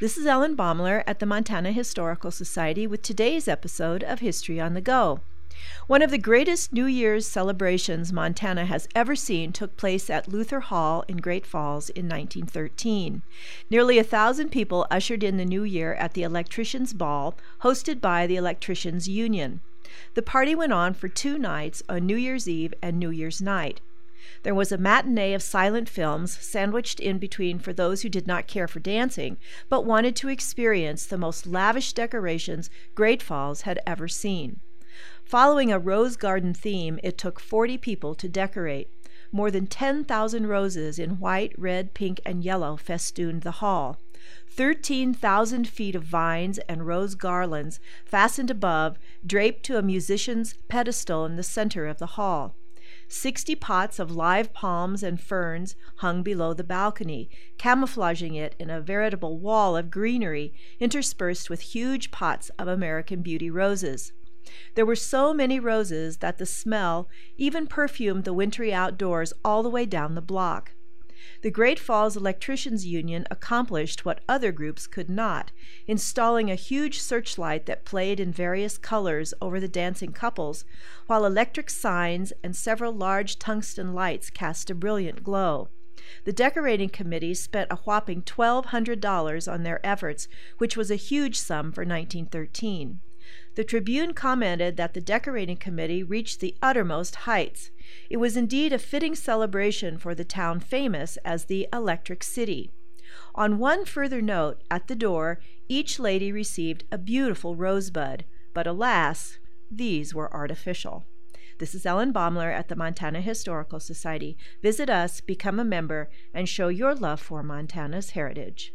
This is Ellen Baumler at the Montana Historical Society with today's episode of History on the Go. One of the greatest New Year's celebrations Montana has ever seen took place at Luther Hall in Great Falls in 1913. Nearly a thousand people ushered in the new year at the Electricians' Ball, hosted by the Electricians' Union. The party went on for two nights on New Year's Eve and New Year's night. There was a matinee of silent films sandwiched in between for those who did not care for dancing, but wanted to experience the most lavish decorations Great Falls had ever seen. Following a rose garden theme, it took 40 people to decorate. More than 10,000 roses in white, red, pink, and yellow festooned the hall. 13,000 feet of vines and rose garlands fastened above, draped to a musician's pedestal in the center of the hall. Sixty pots of live palms and ferns hung below the balcony, camouflaging it in a veritable wall of greenery interspersed with huge pots of American beauty roses. There were so many roses that the smell even perfumed the wintry outdoors all the way down the block. The Great Falls Electricians Union accomplished what other groups could not, installing a huge searchlight that played in various colors over the dancing couples, while electric signs and several large tungsten lights cast a brilliant glow. The decorating committee spent a whopping $1,200 on their efforts, which was a huge sum for 1913. The Tribune commented that the decorating committee reached the uttermost heights. It was indeed a fitting celebration for the town famous as the Electric City. On one further note, at the door, each lady received a beautiful rosebud, but alas, these were artificial. This is Ellen Baumler at the Montana Historical Society. Visit us, become a member, and show your love for Montana's heritage.